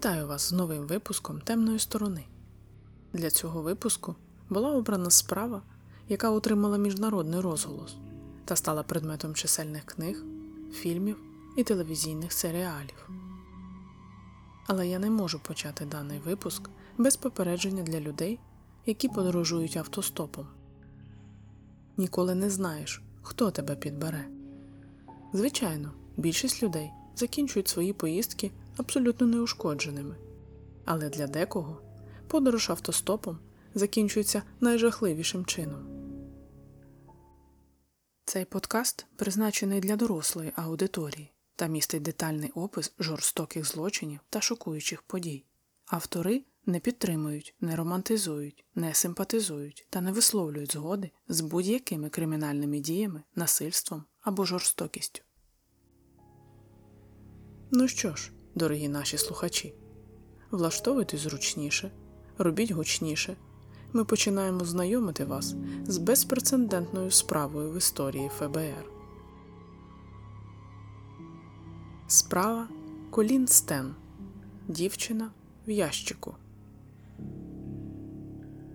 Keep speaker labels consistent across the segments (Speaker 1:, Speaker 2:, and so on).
Speaker 1: Вітаю вас з новим випуском темної сторони. Для цього випуску була обрана справа, яка отримала міжнародний розголос та стала предметом чисельних книг, фільмів і телевізійних серіалів. Але я не можу почати даний випуск без попередження для людей, які подорожують автостопом. Ніколи не знаєш, хто тебе підбере. Звичайно, більшість людей закінчують свої поїздки абсолютно неушкодженими. Але для декого подорож автостопом закінчується найжахливішим чином. Цей подкаст призначений для дорослої аудиторії та містить детальний опис жорстоких злочинів та шокуючих подій. Автори не підтримують, не романтизують, не симпатизують та не висловлюють згоди з будь-якими кримінальними діями, насильством або жорстокістю. Ну що ж, дорогі наші слухачі, влаштовуйтесь зручніше, робіть гучніше. Ми починаємо знайомити вас з безпрецедентною справою в історії ФБР. Справа Колін Стен. Дівчина в ящику.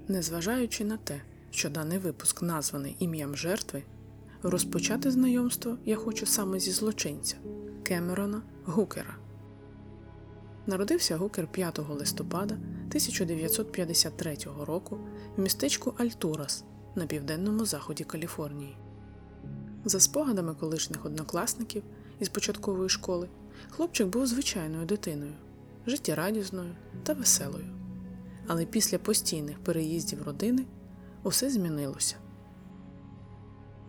Speaker 1: Незважаючи на те, що даний випуск названий ім'ям жертви, розпочати знайомство я хочу саме зі злочинця Кемерона Гукера. Народився Гукер 5 листопада 1953 року в містечку Альтурас на південному заході Каліфорнії. За спогадами колишніх однокласників із початкової школи, хлопчик був звичайною дитиною, життєрадісною та веселою. Але після постійних переїздів родини усе змінилося.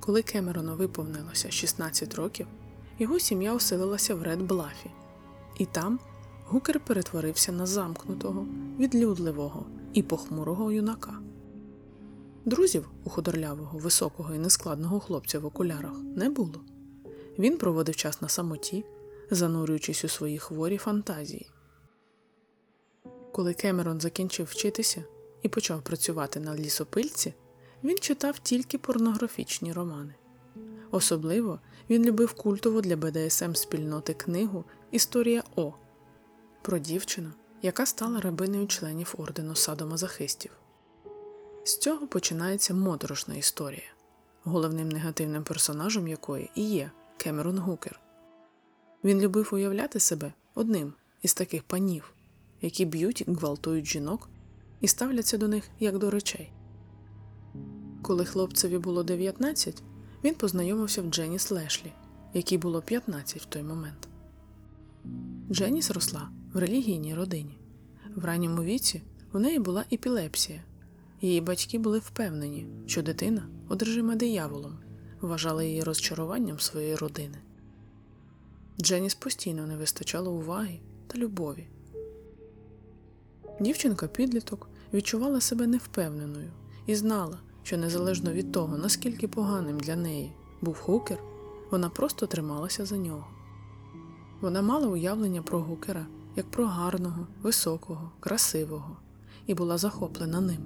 Speaker 1: Коли Кемерону виповнилося 16 років, його сім'я оселилася в Ред Блафі, і там Гукер перетворився на замкнутого, відлюдливого і похмурого юнака. Друзів у худорлявого, високого і нескладного хлопця в окулярах не було. Він проводив час на самоті, занурюючись у свої хворі фантазії. Коли Кемерон закінчив вчитися і почав працювати на лісопильці, він читав тільки порнографічні романи. Особливо він любив культову для БДСМ спільноти книгу Історія О про дівчину, яка стала рабиною членів ордену садомазохистів. З цього починається моторошна історія, головним негативним персонажем якої і є Кемерон Гукер. Він любив уявляти себе одним із таких панів, які б'ють і гвалтують жінок і ставляться до них як до речей. Коли хлопцеві було 19, він познайомився в Дженіс Лешлі, якій було 15 в той момент. Дженіс росла в релігійній родині. В ранньому віці у неї була епілепсія. Її батьки були впевнені, що дитина одержима дияволом, вважали її розчаруванням своєї родини. Дженіс постійно не вистачало уваги та любові. Дівчинка підліток відчувала себе невпевненою і знала, що незалежно від того, наскільки поганим для неї був Гукер, вона просто трималася за нього. Вона мала уявлення про Гукера як про гарного, високого, красивого, і була захоплена ним.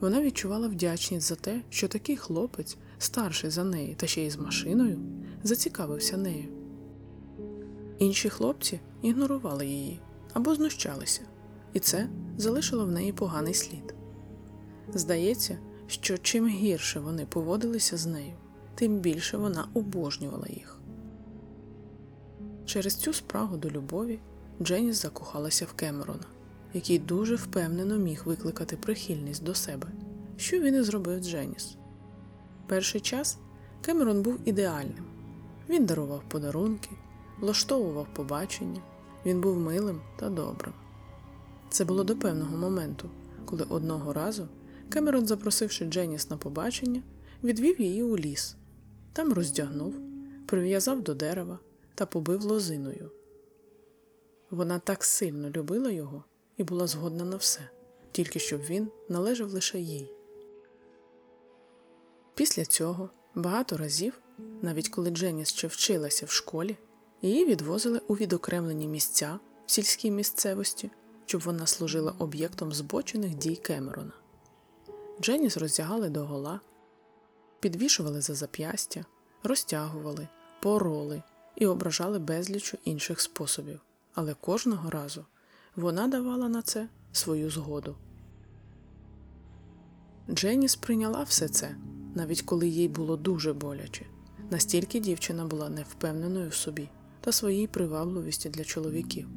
Speaker 1: Вона відчувала вдячність за те, що такий хлопець, старший за неї та ще й з машиною, зацікавився нею. Інші хлопці ігнорували її або знущалися, і це залишило в неї поганий слід. Здається, що чим гірше вони поводилися з нею, тим більше вона обожнювала їх. Через цю справу до любові Дженіс закохалася в Кемерона, який дуже впевнено міг викликати прихильність до себе, що він і зробив Дженіс. Перший час Кемерон був ідеальним. Він дарував подарунки, влаштовував побачення, він був милим та добрим. Це було до певного моменту, коли одного разу Кемерон, запросивши Дженіс на побачення, відвів її у ліс, там роздягнув, прив'язав до дерева та побив лозиною. Вона так сильно любила його і була згодна на все, тільки щоб він належав лише їй. Після цього багато разів, навіть коли Дженіс ще вчилася в школі, її відвозили у відокремлені місця в сільській місцевості, щоб вона служила об'єктом збочених дій Кемерона. Дженіс роздягали до гола, підвішували за зап'ястя, розтягували, пороли і ображали безлічу інших способів, але кожного разу вона давала на це свою згоду. Дженіс прийняла все це, навіть коли їй було дуже боляче. Настільки дівчина була невпевненою в собі та своїй привабливості для чоловіків.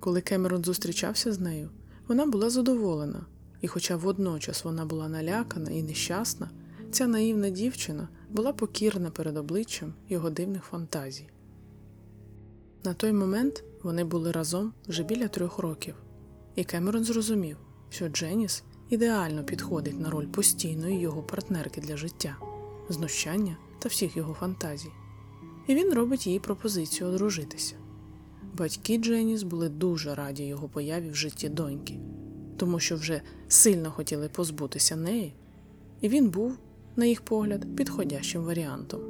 Speaker 1: Коли Кемерон зустрічався з нею, вона була задоволена, і, хоча водночас вона була налякана і нещасна, ця наївна дівчина була покірна перед обличчям його дивних фантазій. На той момент вони були разом вже біля трьох років, і Кемерон зрозумів, що Дженіс ідеально підходить на роль постійної його партнерки для життя, знущання та всіх його фантазій, і він робить їй пропозицію одружитися. Батьки Дженіс були дуже раді його появі в житті доньки, тому що вже сильно хотіли позбутися неї, і він був, на їх погляд, підходящим варіантом.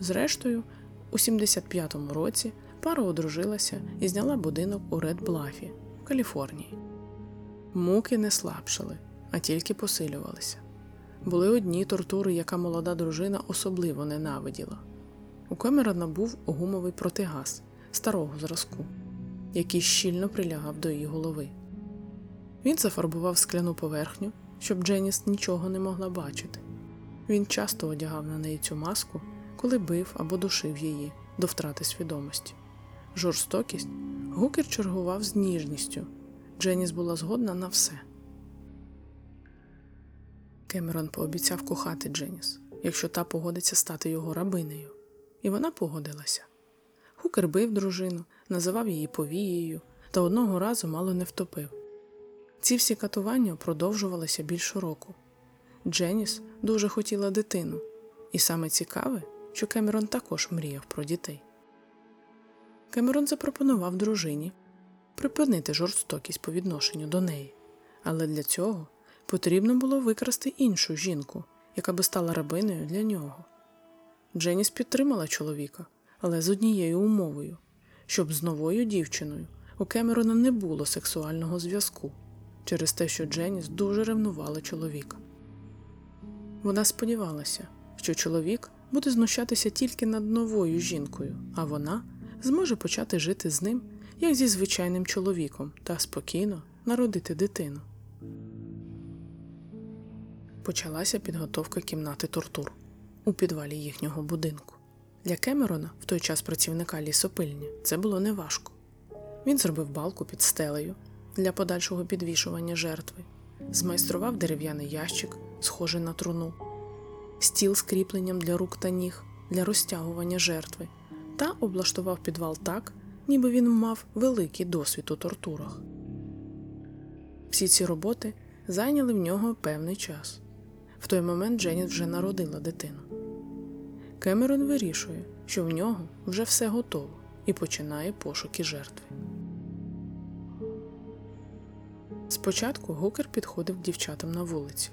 Speaker 1: Зрештою, у 75-му році пара одружилася і зняла будинок у Ред Блафі в Каліфорнії. Муки не слабшали, а тільки посилювалися. Були одні тортури, яка молода дружина особливо ненавиділа. У Кемерона був гумовий протигаз старого зразку, який щільно прилягав до її голови. Він зафарбував скляну поверхню, щоб Дженіс нічого не могла бачити. Він часто одягав на неї цю маску, коли бив або душив її до втрати свідомості. Жорстокість Гукер чергував з ніжністю. Дженіс була згодна на все. Кемерон пообіцяв кохати Дженіс, якщо та погодиться стати його рабинею. І вона погодилася. Хукер бив дружину, називав її повією та одного разу мало не втопив. Ці всі катування продовжувалися більше року. Дженіс дуже хотіла дитину, і саме цікаве, що Кемерон також мріяв про дітей. Кемерон запропонував дружині припинити жорстокість по відношенню до неї, але для цього потрібно було викрасти іншу жінку, яка би стала рабиною для нього. Дженіс підтримала чоловіка, але з однією умовою, щоб з новою дівчиною у Кемерона не було сексуального зв'язку через те, що Дженіс дуже ревнувала чоловіка. Вона сподівалася, що чоловік буде знущатися тільки над новою жінкою, а вона зможе почати жити з ним як зі звичайним чоловіком та спокійно народити дитину. Почалася підготовка кімнати тортур у підвалі їхнього будинку. Для Кемерона, в той час працівника лісопильні, це було неважко. Він зробив балку під стелею для подальшого підвішування жертви, змайстрував дерев'яний ящик, схожий на труну, стіл з кріпленням для рук та ніг для розтягування жертви та облаштував підвал так, ніби він мав великий досвід у тортурах. Всі ці роботи зайняли в нього певний час. В той момент Дженіс вже народила дитину. Кемерон вирішує, що в нього вже все готово і починає пошуки жертви. Спочатку Гукер підходив к дівчатам на вулиці,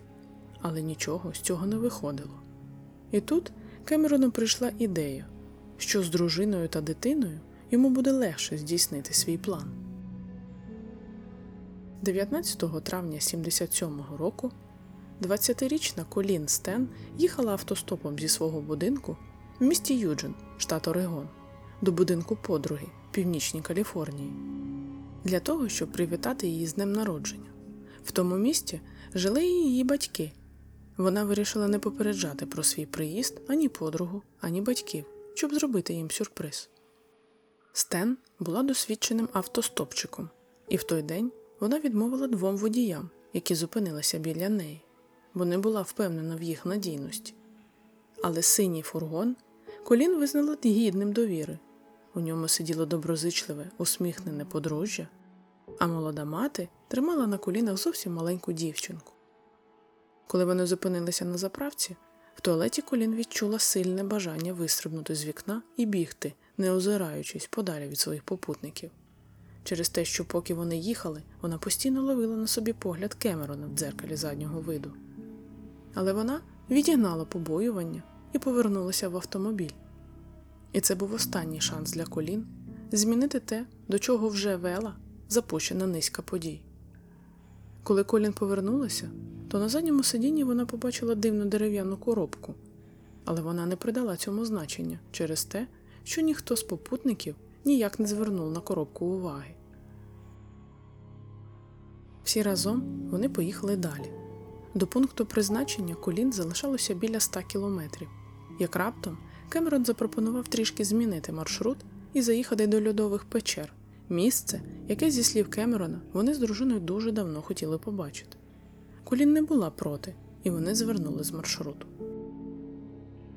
Speaker 1: але нічого з цього не виходило. І тут Кемерону прийшла ідея, що з дружиною та дитиною йому буде легше здійснити свій план. 19 травня 77-го року 20-річна Колін Стен їхала автостопом зі свого будинку в місті Юджин, штат Орегон, до будинку подруги в північній Каліфорнії для того, щоб привітати її з днем народження. В тому місті жили її батьки. Вона вирішила не попереджати про свій приїзд ані подругу, ані батьків, щоб зробити їм сюрприз. Стен була досвідченим автостопчиком, і в той день вона відмовила двом водіям, які зупинилися біля неї, бо не була впевнена в їх надійності. Але синій фургон колін визнала гідним довіри. У ньому сиділо доброзичливе, усміхнене подружжя, а молода мати тримала на колінах зовсім маленьку дівчинку. Коли вони зупинилися на заправці, в туалеті колін відчула сильне бажання вистрибнути з вікна і бігти, не озираючись подалі від своїх попутників. Через те, що поки вони їхали, вона постійно ловила на собі погляд Кемерона в дзеркалі заднього виду. Але вона відігнала побоювання і повернулася в автомобіль. І це був останній шанс для колін змінити те, до чого вже вела запущена низька подій. Коли Колін повернулася, то на задньому сидінні вона побачила дивну дерев'яну коробку, але вона не придала цьому значення через те, що ніхто з попутників ніяк не звернув на коробку уваги. Всі разом вони поїхали далі. До пункту призначення колін залишалося біля 100 кілометрів. Як раптом Кемерон запропонував трішки змінити маршрут і заїхати до льодових печер, місце, яке, зі слів Кемерона, вони з дружиною дуже давно хотіли побачити. Колін не була проти, і вони звернули з маршруту.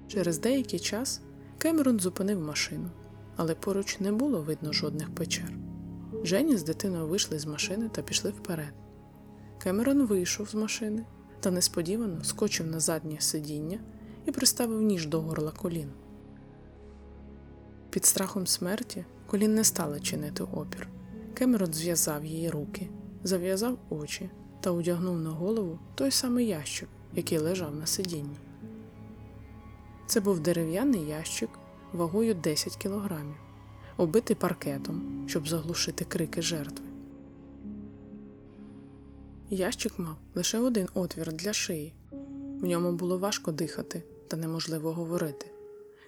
Speaker 1: Через деякий час Кемерон зупинив машину, але поруч не було видно жодних печер. Жені з дитиною вийшли з машини та пішли вперед. Кемерон вийшов з машини та несподівано скочив на заднє сидіння і приставив ніж до горла колін. Під страхом смерті колін не стала чинити опір. Кемерон зв'язав її руки, зав'язав очі та одягнув на голову той самий ящик, який лежав на сидінні. Це був дерев'яний ящик вагою 10 кілограмів, оббитий паркетом, щоб заглушити крики жертви. Ящик мав лише один отвір для шиї. В ньому було важко дихати та неможливо говорити.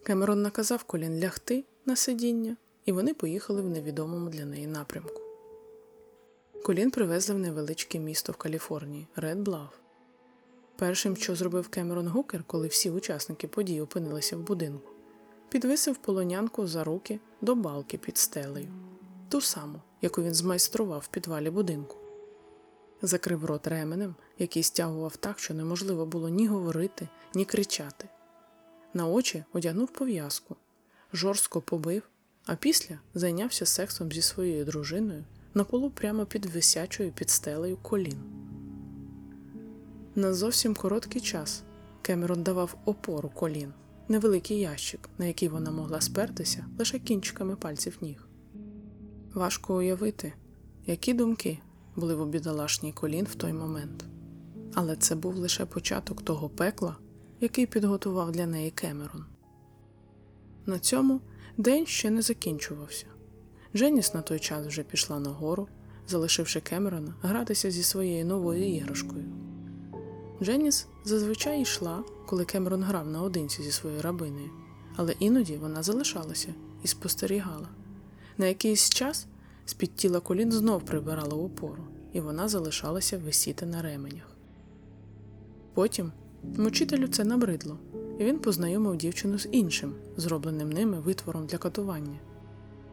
Speaker 1: Кемерон наказав колін лягти на сидіння, і вони поїхали в невідомому для неї напрямку. Колін привезли в невеличке місто в Каліфорнії Ред Блав. Першим, що зробив Кемерон Гукер, коли всі учасники подій опинилися в будинку, підвисив полонянку за руки до балки під стелею, ту саму, яку він змайстрував в підвалі будинку. Закрив рот ременем, який стягував так, що неможливо було ні говорити, ні кричати. На очі одягнув пов'язку, жорстко побив, а після зайнявся сексом зі своєю дружиною на полу прямо під висячою під стелею колін. На зовсім короткий час Кемерон давав опору колін, невеликий ящик, на який вона могла спертися лише кінчиками пальців ніг. Важко уявити, які думки були в обідалашній колін в той момент, але це був лише початок того пекла, який підготував для неї Кемерон. На цьому день ще не закінчувався. Дженіс на той час вже пішла нагору, залишивши Кемерона гратися зі своєю новою іграшкою. Дженіс зазвичай йшла, коли Кемерон грав наодинці зі своєю рабинею, але іноді вона залишалася і спостерігала. На якийсь час з-під тіла колін знов прибирала опору, і вона залишалася висіти на ременях. Потім мучителю це набридло, і він познайомив дівчину з іншим, зробленим ними витвором для катування.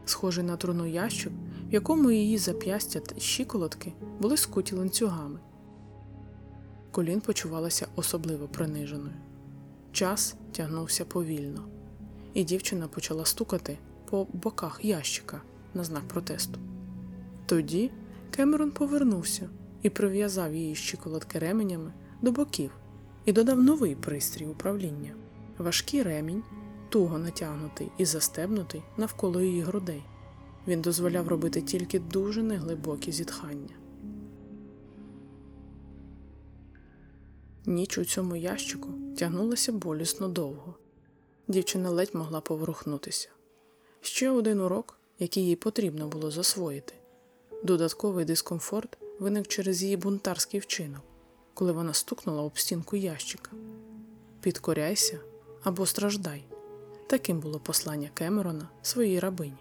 Speaker 1: Схожий на труну ящик, в якому її зап'ястя та щиколотки були скуті ланцюгами. Колін почувалася особливо приниженою. Час тягнувся повільно, і дівчина почала стукати по боках ящика на знак протесту. Тоді Кемерон повернувся і прив'язав її щиколотки ременями до боків і додав новий пристрій управління важкий ремінь, туго натягнутий і застебнутий навколо її грудей. Він дозволяв робити тільки дуже неглибокі зітхання. Ніч у цьому ящику тягнулася болісно довго. Дівчина ледь могла поворухнутися. Ще один урок, який їй потрібно було засвоїти. Додатковий дискомфорт виник через її бунтарський вчинок, коли вона стукнула об стінку ящика. Підкоряйся або страждай. Таким було послання Кемерона своїй рабині.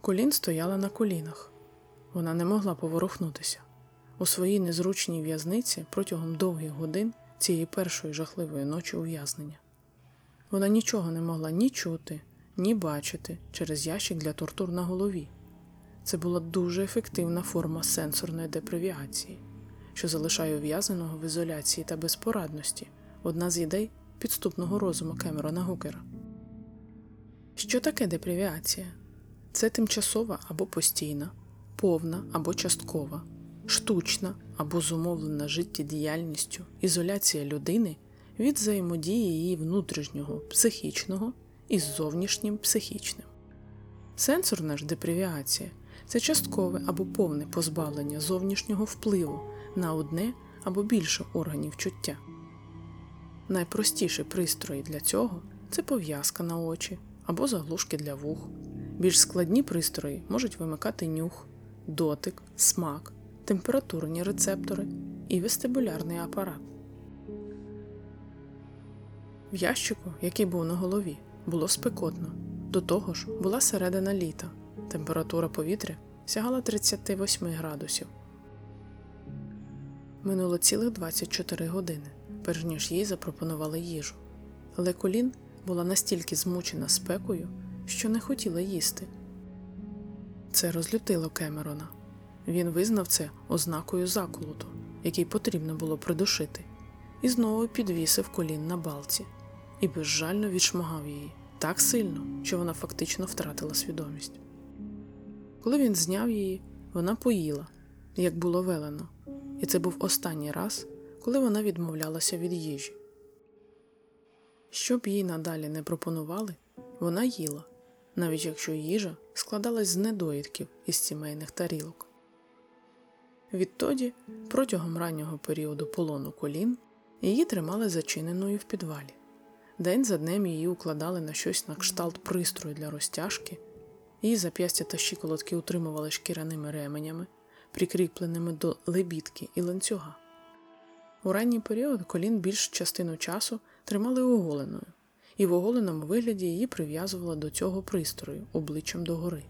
Speaker 1: Колін стояла на колінах. Вона не могла поворухнутися. У своїй незручній в'язниці протягом довгих годин цієї першої жахливої ночі ув'язнення. Вона нічого не могла ні чути, ні бачити через ящик для тортур на голові. Це була дуже ефективна форма сенсорної депривіації, що залишає ув'язненого в ізоляції та безпорадності одна з ідей підступного розуму Кемерона Гукера. Що таке депривіація? Це тимчасова або постійна, повна або часткова, штучна або зумовлена життєдіяльністю ізоляція людини від взаємодії її внутрішнього психічного із зовнішнім психічним. Сенсорна ж депривіація це часткове або повне позбавлення зовнішнього впливу на одне або більше органів чуття. Найпростіші пристрої для цього це пов'язка на очі або заглушки для вух. Більш складні пристрої можуть вимикати нюх, дотик, смак, температурні рецептори і вестибулярний апарат. В ящику, який був на голові, було спекотно. До того ж, була середина літа. Температура повітря сягала 38 градусів. Минуло цілих 24 години, перш ніж їй запропонували їжу. Але Колін була настільки змучена спекою, що не хотіла їсти. Це розлютило Кемерона. Він визнав це ознакою заколоту, який потрібно було придушити, і знову підвісив колін на балці і безжально відшмагав її так сильно, що вона фактично втратила свідомість. Коли він зняв її, вона поїла, як було велено, і це був останній раз, коли вона відмовлялася від їжі. Щоб їй надалі не пропонували, вона їла, навіть якщо їжа складалась з недоїдків із сімейних тарілок. Відтоді, протягом раннього періоду полону колін, її тримали зачиненою в підвалі. День за днем її укладали на щось на кшталт пристрою для розтяжки, її зап'ястя та щиколотки утримували шкіряними ременями, прикріпленими до лебідки і ланцюга. У ранній період колін більш частину часу тримали оголеною, і в оголеному вигляді її прив'язували до цього пристрою обличчям догори.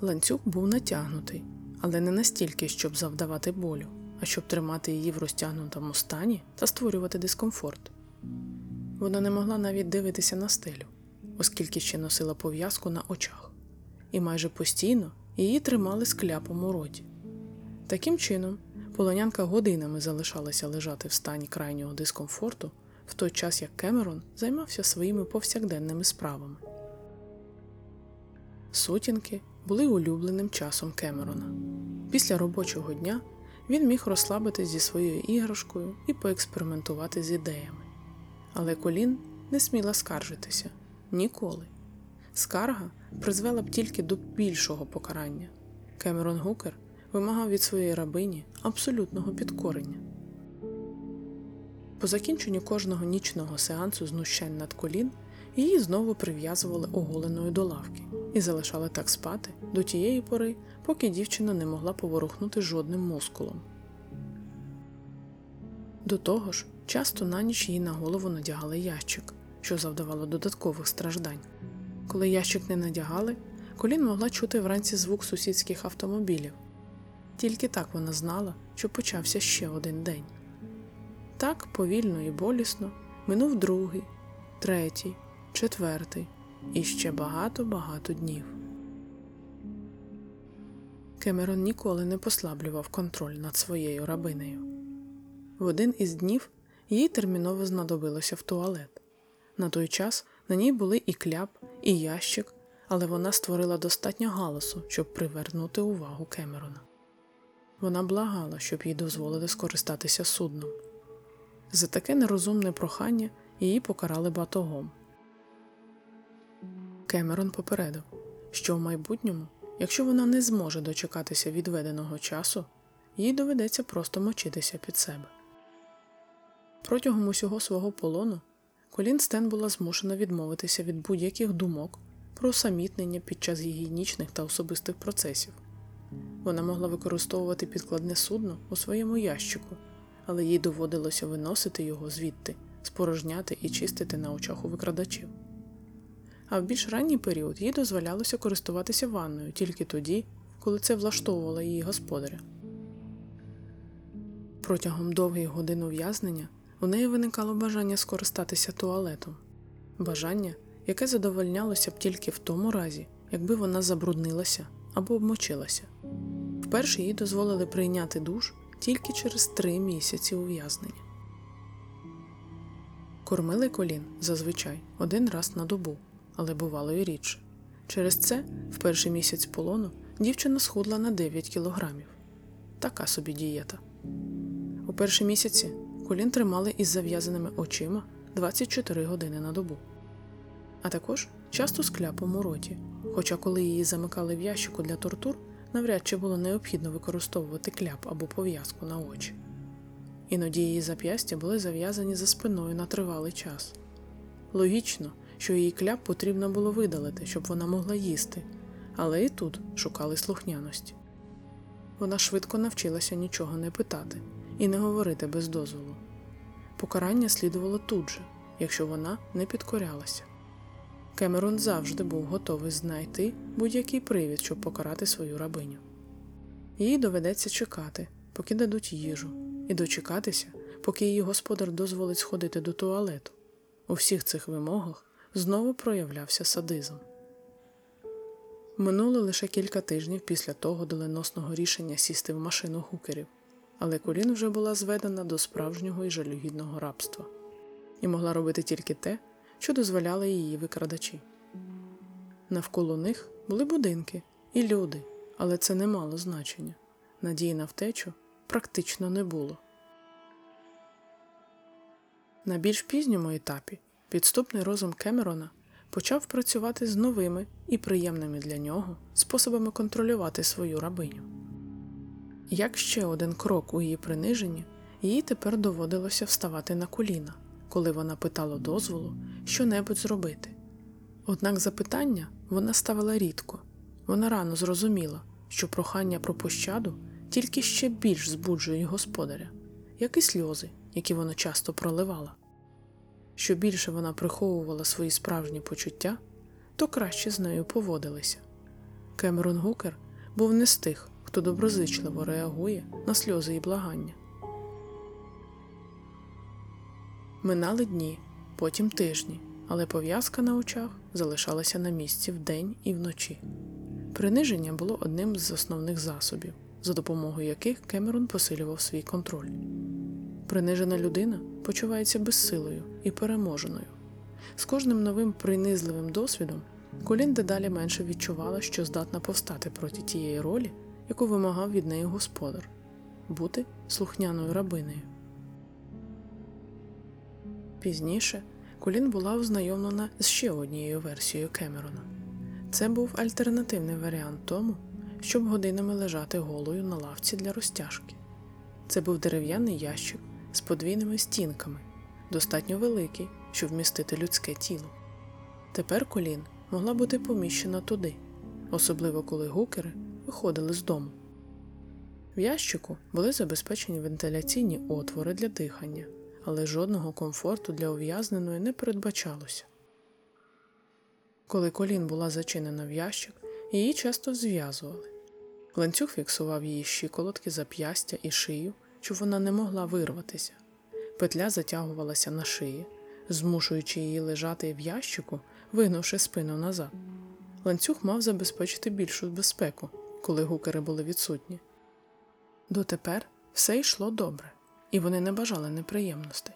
Speaker 1: Ланцюг був натягнутий, але не настільки, щоб завдавати болю, а щоб тримати її в розтягнутому стані та створювати дискомфорт. Вона не могла навіть дивитися на стелю, оскільки ще носила пов'язку на очах, і майже постійно її тримали з кляпом у роті. Таким чином, полонянка годинами залишалася лежати в стані крайнього дискомфорту, в той час як Кемерон займався своїми повсякденними справами. Сутінки були улюбленим часом Кемерона. Після робочого дня він міг розслабитись зі своєю іграшкою і поекспериментувати з ідеями. Але Колін не сміла скаржитися ніколи. Скарга призвела б тільки до більшого покарання. Кемерон Гукер вимагав від своєї рабині абсолютного підкорення. По закінченню кожного нічного сеансу знущань над колін її знову прив'язували оголеною до лавки і залишали так спати до тієї пори, поки дівчина не могла поворухнути жодним мускулом. До того ж, часто на ніч їй на голову надягали ящик, що завдавало додаткових страждань. Коли ящик не надягали, колін могла чути вранці звук сусідських автомобілів. Тільки так вона знала, що почався ще один день. Так повільно і болісно минув другий, третій, четвертий і ще багато-багато днів. Кемерон ніколи не послаблював контроль над своєю рабинею. В один із днів їй терміново знадобилося в туалет. На той час на ній були і кляп, і ящик, але вона створила достатньо галасу, щоб привернути увагу Кемерона. Вона благала, щоб їй дозволили скористатися судном. За таке нерозумне прохання її покарали батогом. Кемерон попередив, що в майбутньому, якщо вона не зможе дочекатися відведеного часу, їй доведеться просто мочитися під себе. Протягом усього свого полону Колін Стен була змушена відмовитися від будь-яких думок про усамітнення під час гігієнічних та особистих процесів. Вона могла використовувати підкладне судно у своєму ящику, але їй доводилося виносити його звідти, спорожняти і чистити на очах у викрадачів. А в більш ранній період їй дозволялося користуватися ванною тільки тоді, коли це влаштовувало її господаря. Протягом довгих годин ув'язнення у неї виникало бажання скористатися туалетом, бажання, яке задовольнялося б тільки в тому разі, якби вона забруднилася або обмочилася. Вперше їй дозволили прийняти душ тільки через три місяці ув'язнення. Кормили колін зазвичай один раз на добу, але бувало і рідше. Через це, в перший місяць полону, дівчина схудла на 9 кілограмів. Така собі дієта. У перші місяці колін тримали із зав'язаними очима 24 години на добу, а також часто з кляпом у роті. Хоча, коли її замикали в ящику для тортур, навряд чи було необхідно використовувати кляп або пов'язку на очі. Іноді її зап'ястя були зав'язані за спиною на тривалий час. Логічно, що її кляп потрібно було видалити, щоб вона могла їсти, але і тут шукали слухняності. Вона швидко навчилася нічого не питати і не говорити без дозволу. Покарання слідувало тут же, якщо вона не підкорялася. Кемерон завжди був готовий знайти будь-який привід, щоб покарати свою рабиню. Їй доведеться чекати, поки дадуть їжу, і дочекатися, поки її господар дозволить сходити до туалету. У всіх цих вимогах знову проявлявся садизм. Минуло лише кілька тижнів після того доленосного рішення сісти в машину гукерів, але Колін вже була зведена до справжнього і жалюгідного рабства і могла робити тільки те, що дозволяли її викрадачі. Навколо них були будинки і люди, але це не мало значення. Надії на втечу практично не було. На більш пізньому етапі підступний розум Кемерона почав працювати з новими і приємними для нього способами контролювати свою рабиню. Як ще один крок у її приниженні, їй тепер доводилося вставати на коліна, коли вона питала дозволу що-небудь зробити. Однак запитання вона ставила рідко, вона рано зрозуміла, що прохання про пощаду тільки ще більш збуджує господаря, як і сльози, які вона часто проливала. Що більше вона приховувала свої справжні почуття, то краще з нею поводилися. Кемерон Гукер був не з тих, хто доброзичливо реагує на сльози і благання. Минали дні, потім тижні, але пов'язка на очах залишалася на місці вдень і вночі. Приниження було одним з основних засобів, за допомогою яких Кемерон посилював свій контроль. Принижена людина почувається безсилою і переможеною. З кожним новим принизливим досвідом Колін дедалі менше відчувала, що здатна повстати проти тієї ролі, яку вимагав від неї господар бути слухняною рабинею. Пізніше Колін була ознайомлена з ще однією версією Кемерона. Це був альтернативний варіант тому, щоб годинами лежати голою на лавці для розтяжки. Це був дерев'яний ящик з подвійними стінками, достатньо великий, щоб вмістити людське тіло. Тепер колін могла бути поміщена туди, особливо коли гукери виходили з дому. В ящику були забезпечені вентиляційні отвори для дихання, але жодного комфорту для ув'язненої не передбачалося. Коли колін була зачинена в ящик, її часто зв'язували. Ланцюг фіксував її щиколотки, зап'ястя і шию, щоб вона не могла вирватися. Петля затягувалася на шиї, змушуючи її лежати в ящику, вигнувши спину назад. Ланцюг мав забезпечити більшу безпеку, коли гукери були відсутні. Дотепер все йшло добре, і вони не бажали неприємностей.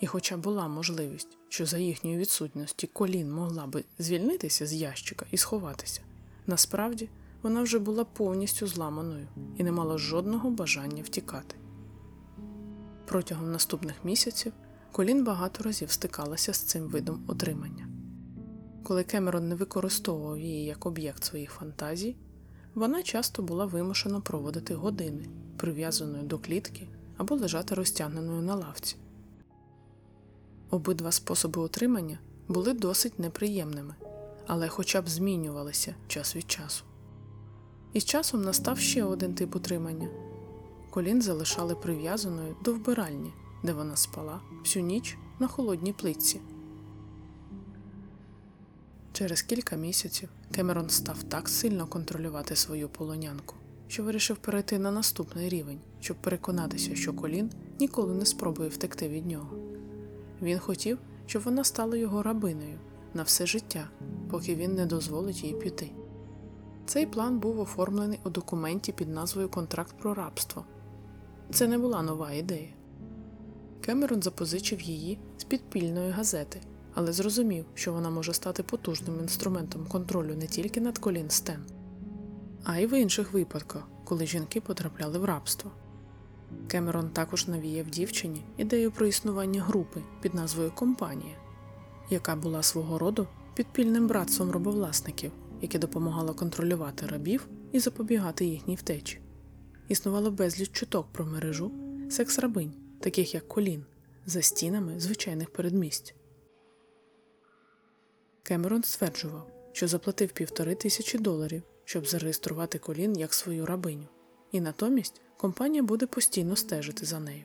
Speaker 1: І, хоча була можливість, що за їхньої відсутності колін могла би звільнитися з ящика і сховатися, насправді вона вже була повністю зламаною і не мала жодного бажання втікати. Протягом наступних місяців колін багато разів стикалася з цим видом отримання. Коли Кемерон не використовував її як об'єкт своїх фантазій, вона часто була вимушена проводити години, прив'язаною до клітки або лежати розтягненою на лавці. Обидва способи утримання були досить неприємними, але хоча б змінювалися час від часу. І з часом настав ще один тип утримання колін залишали прив'язаною до вбиральні, де вона спала всю ніч на холодній плитці. Через кілька місяців Кемерон став так сильно контролювати свою полонянку, що вирішив перейти на наступний рівень, щоб переконатися, що колін ніколи не спробує втекти від нього. Він хотів, щоб вона стала його рабиною на все життя, поки він не дозволить їй піти. Цей план був оформлений у документі під назвою Контракт про рабство. Це не була нова ідея. Кемерон запозичив її з підпільної газети, але зрозумів, що вона може стати потужним інструментом контролю не тільки над колін Стен, а й в інших випадках, коли жінки потрапляли в рабство. Кемерон також навіяв дівчині ідею про існування групи під назвою Компанія, яка була свого роду підпільним братством робовласників, яке допомагало контролювати рабів і запобігати їхній втечі. Існувало безліч чуток про мережу секс-рабинь, таких як колін, за стінами звичайних передмість. Кемерон стверджував, що заплатив півтори тисячі доларів, щоб зареєструвати колін як свою рабиню, і натомість компанія буде постійно стежити за нею.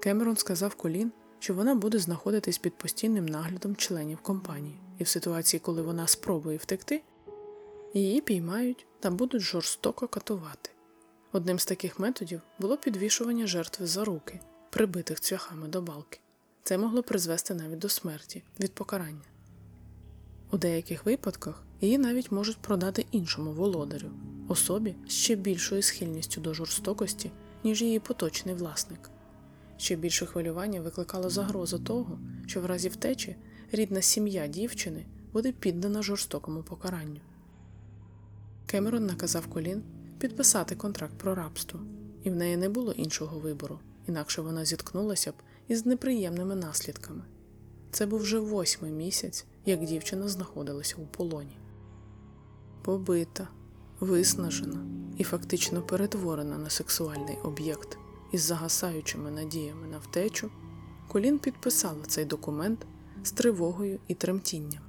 Speaker 1: Кемерон сказав колін що вона буде знаходитись під постійним наглядом членів компанії, і в ситуації, коли вона спробує втекти, її піймають та будуть жорстоко катувати. Одним з таких методів було підвішування жертви за руки, прибитих цвяхами до балки. Це могло призвести навіть до смерті від покарання. У деяких випадках її навіть можуть продати іншому володарю, особі з ще більшою схильністю до жорстокості, ніж її поточний власник. Ще більше хвилювання викликало загроза того, що в разі втечі рідна сім'я дівчини буде піддана жорстокому покаранню. Кемерон наказав Колін підписати контракт про рабство, і в неї не було іншого вибору, інакше вона зіткнулася б із неприємними наслідками. Це був вже восьмий місяць, як дівчина знаходилася у полоні. Побита, виснажена і фактично перетворена на сексуальний об'єкт із загасаючими надіями на втечу, Колін підписала цей документ з тривогою і тремтінням.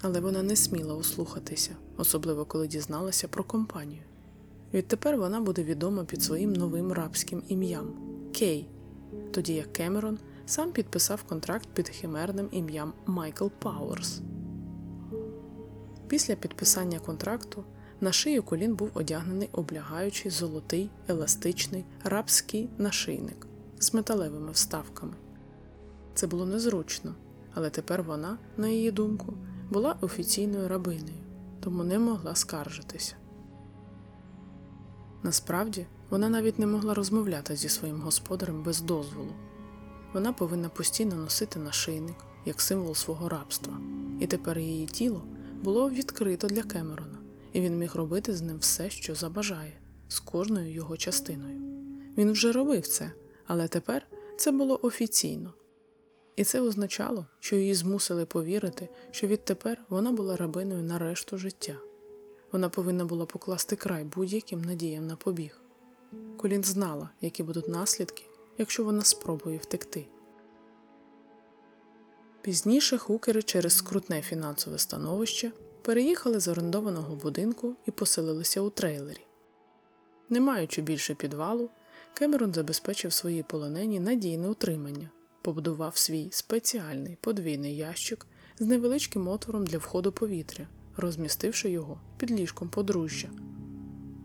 Speaker 1: Але вона не сміла ослухатися, особливо коли дізналася про компанію. Відтепер вона буде відома під своїм новим рабським ім'ям Кей, тоді як Кемерон сам підписав контракт під химерним ім'ям Майкл Пауерс. Після підписання контракту на шию колін був одягнений облягаючий золотий, еластичний рабський нашийник з металевими вставками. Це було незручно, але тепер вона, на її думку, була офіційною рабинею, тому не могла скаржитися. Насправді, вона навіть не могла розмовляти зі своїм господарем без дозволу. Вона повинна постійно носити нашийник як символ свого рабства, і тепер її тіло було відкрито для Кемерона, і він міг робити з ним все, що забажає, з кожною його частиною. Він вже робив це, але тепер це було офіційно. І це означало, що її змусили повірити, що відтепер вона була рабиною на решту життя. Вона повинна була покласти край будь-яким надіям на побіг. Колін знала, які будуть наслідки, якщо вона спробує втекти. Пізніше хукери через скрутне фінансове становище переїхали з орендованого будинку і поселилися у трейлері. Не маючи більше підвалу, Кемерон забезпечив своїй полонені надійне утримання, побудував свій спеціальний подвійний ящик з невеличким отвором для входу повітря, розмістивши його під ліжком подружжя.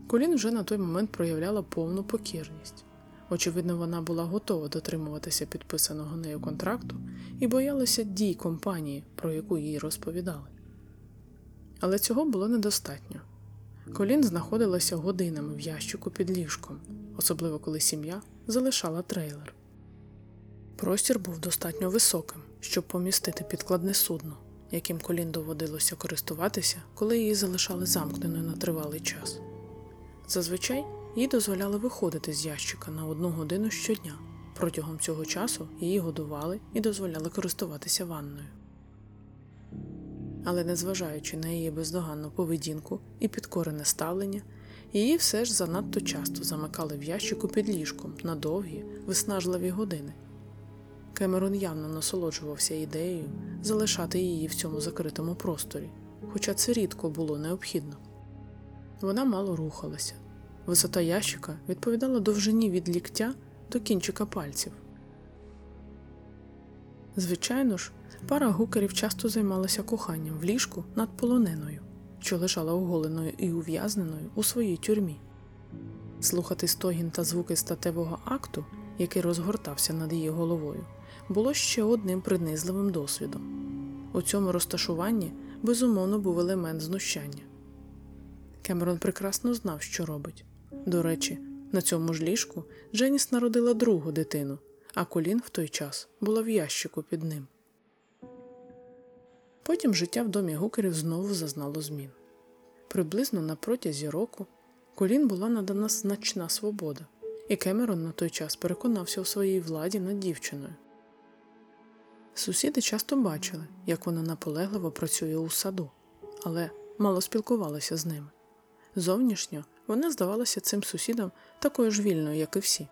Speaker 1: Колін вже на той момент проявляла повну покірність. Очевидно, вона була готова дотримуватися підписаного нею контракту і боялася дій компанії, про яку їй розповідали. Але цього було недостатньо. Колін знаходилася годинами в ящику під ліжком, особливо коли сім'я залишала трейлер. Простір був достатньо високим, щоб помістити підкладне судно, яким колін доводилося користуватися, коли її залишали замкненою на тривалий час. Зазвичай їй дозволяли виходити з ящика на одну годину щодня. Протягом цього часу її годували і дозволяли користуватися ванною. Але незважаючи на її бездоганну поведінку і підкорене ставлення, її все ж занадто часто замикали в ящику під ліжком на довгі, виснажливі години. Кемерон явно насолоджувався ідеєю залишати її в цьому закритому просторі, хоча це рідко було необхідно. Вона мало рухалася. Висота ящика відповідала довжині від ліктя до кінчика пальців. Звичайно ж, пара гукерів часто займалася коханням в ліжку над полоненою, що лежала оголеною і ув'язненою у своїй тюрмі. Слухати стогін та звуки статевого акту, який розгортався над її головою, було ще одним принизливим досвідом. У цьому розташуванні безумовно був елемент знущання. Кемерон прекрасно знав, що робить. До речі, на цьому ж ліжку Дженіс народила другу дитину, а Колін в той час була в ящику під ним. Потім життя в домі гукерів знову зазнало змін. Приблизно на протязі року Колін була надана значна свобода, і Кемерон на той час переконався у своїй владі над дівчиною. Сусіди часто бачили, як вона наполегливо працює у саду, але мало спілкувалася з ними. Зовнішньо вона здавалася цим сусідам такою ж вільною, як і всі.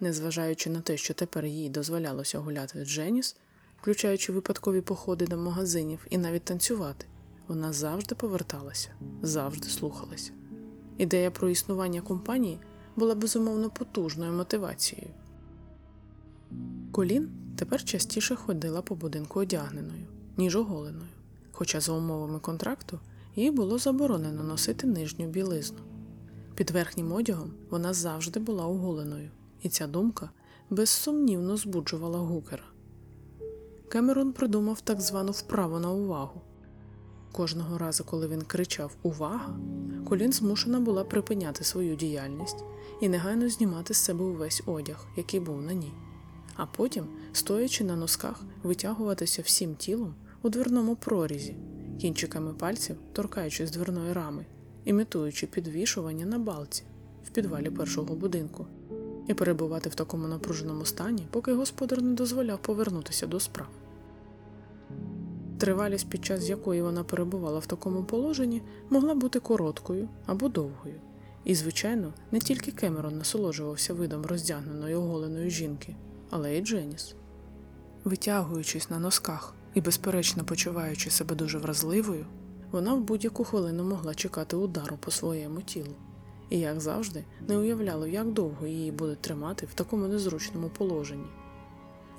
Speaker 1: Незважаючи на те, що тепер їй дозволялося гуляти з Дженіс, включаючи випадкові походи до магазинів і навіть танцювати, вона завжди поверталася, завжди слухалася. Ідея про існування компанії була безумовно потужною мотивацією. Колін тепер частіше ходила по будинку одягненою, ніж оголеною, хоча за умовами контракту їй було заборонено носити нижню білизну. Під верхнім одягом вона завжди була оголеною, і ця думка безсумнівно збуджувала гукера. Кемерон придумав так звану вправу на увагу. Кожного разу, коли він кричав Увага! Колін змушена була припиняти свою діяльність і негайно знімати з себе увесь одяг, який був на ній, а потім, стоячи на носках, витягуватися всім тілом у дверному прорізі, кінчиками пальців торкаючись дверної рами, імітуючи підвішування на балці в підвалі першого будинку, і перебувати в такому напруженому стані, поки господар не дозволяв повернутися до справ. Тривалість, під час якої вона перебувала в такому положенні, могла бути короткою або довгою. І, звичайно, не тільки Кемерон насолоджувався видом роздягненої оголеної жінки, але й Дженіс. Витягуючись на носках і, безперечно, почуваючи себе дуже вразливою, вона в будь-яку хвилину могла чекати удару по своєму тілу, і, як завжди, не уявляла, як довго її будуть тримати в такому незручному положенні.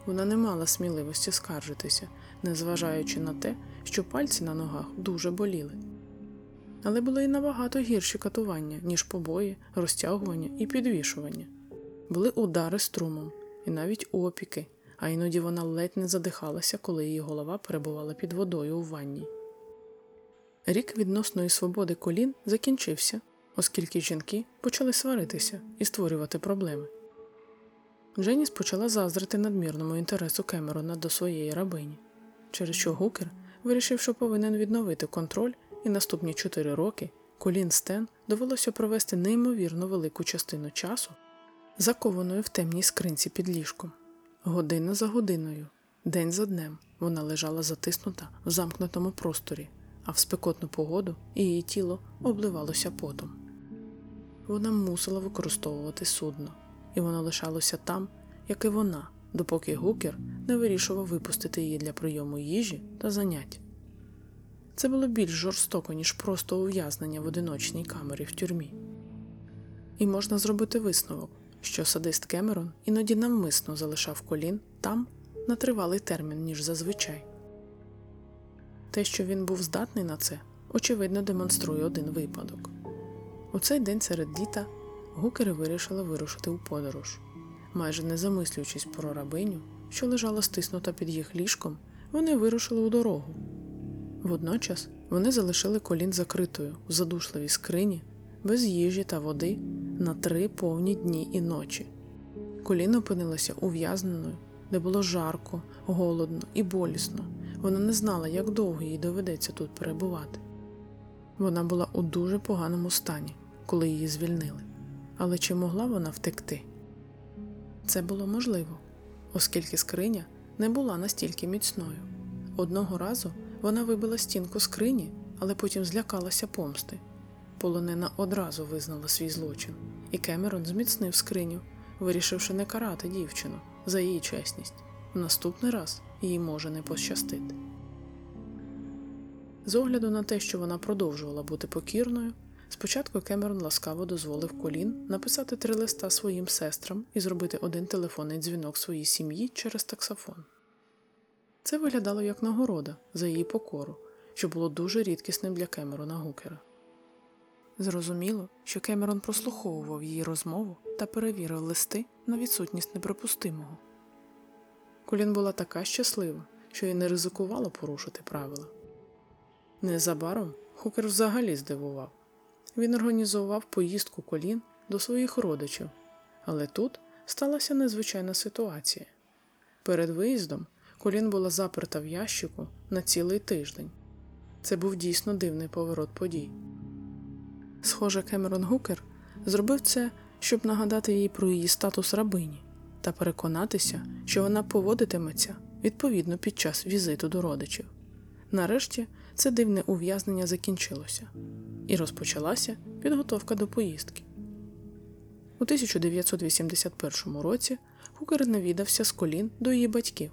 Speaker 1: Вона не мала сміливості скаржитися, незважаючи на те, що пальці на ногах дуже боліли. Але були й набагато гірші катування, ніж побої, розтягування і підвішування. Були удари струмом і навіть опіки, а іноді вона ледь не задихалася, коли її голова перебувала під водою у ванні. Рік відносної свободи колін закінчився, оскільки жінки почали сваритися і створювати проблеми. Дженіс почала заздрити надмірному інтересу Кемерона до своєї рабині, через що Гукер вирішив, що повинен відновити контроль, і наступні чотири роки Колін Стен довелося провести неймовірно велику частину часу, закованою в темній скринці під ліжком. Година за годиною, день за днем вона лежала затиснута в замкнутому просторі, а в спекотну погоду її тіло обливалося потом. Вона мусила використовувати судно і воно лишалося там, як і вона, допоки гукер не вирішував випустити її для прийому їжі та занять. Це було більш жорстоко, ніж просто ув'язнення в одиночній камері в тюрмі. І можна зробити висновок, що садист Кемерон іноді навмисно залишав колін там на тривалий термін, ніж зазвичай. Те, що він був здатний на це, очевидно демонструє один випадок. У цей день серед літа гукери вирішили вирушити у подорож. Майже не замислюючись про рабиню, що лежала стиснута під їх ліжком, вони вирушили у дорогу. Водночас вони залишили колін закритою в задушливій скрині, без їжі та води на три повні дні і ночі. Колін опинилася ув'язненою, де було жарко, голодно і болісно. Вона не знала, як довго їй доведеться тут перебувати. Вона була у дуже поганому стані, коли її звільнили. Але чи могла вона втекти? Це було можливо, оскільки скриня не була настільки міцною. Одного разу вона вибила стінку скрині, але потім злякалася помсти. Полонена одразу визнала свій злочин, і Кемерон зміцнив скриню, вирішивши не карати дівчину за її чесність. В наступний раз їй може не пощастити. З огляду на те, що вона продовжувала бути покірною. Спочатку Кемерон ласкаво дозволив колін написати три листа своїм сестрам і зробити один телефонний дзвінок своїй сім'ї через таксофон. Це виглядало як нагорода за її покору, що було дуже рідкісним для Кемерона Гукера. Зрозуміло, що Кемерон прослуховував її розмову та перевірив листи на відсутність неприпустимого. Колін була така щаслива, що й не ризикувала порушити правила. Незабаром Хукер взагалі здивував. Він організував поїздку колін до своїх родичів, але тут сталася незвичайна ситуація. Перед виїздом колін була заперта в ящику на цілий тиждень. Це був дійсно дивний поворот подій. Схоже, Кемерон Гукер зробив це, щоб нагадати їй про її статус рабині та переконатися, що вона поводитиметься відповідно під час візиту до родичів. Нарешті це дивне ув'язнення закінчилося, і розпочалася підготовка до поїздки. У 1981 році Хукер навідався з колін до її батьків,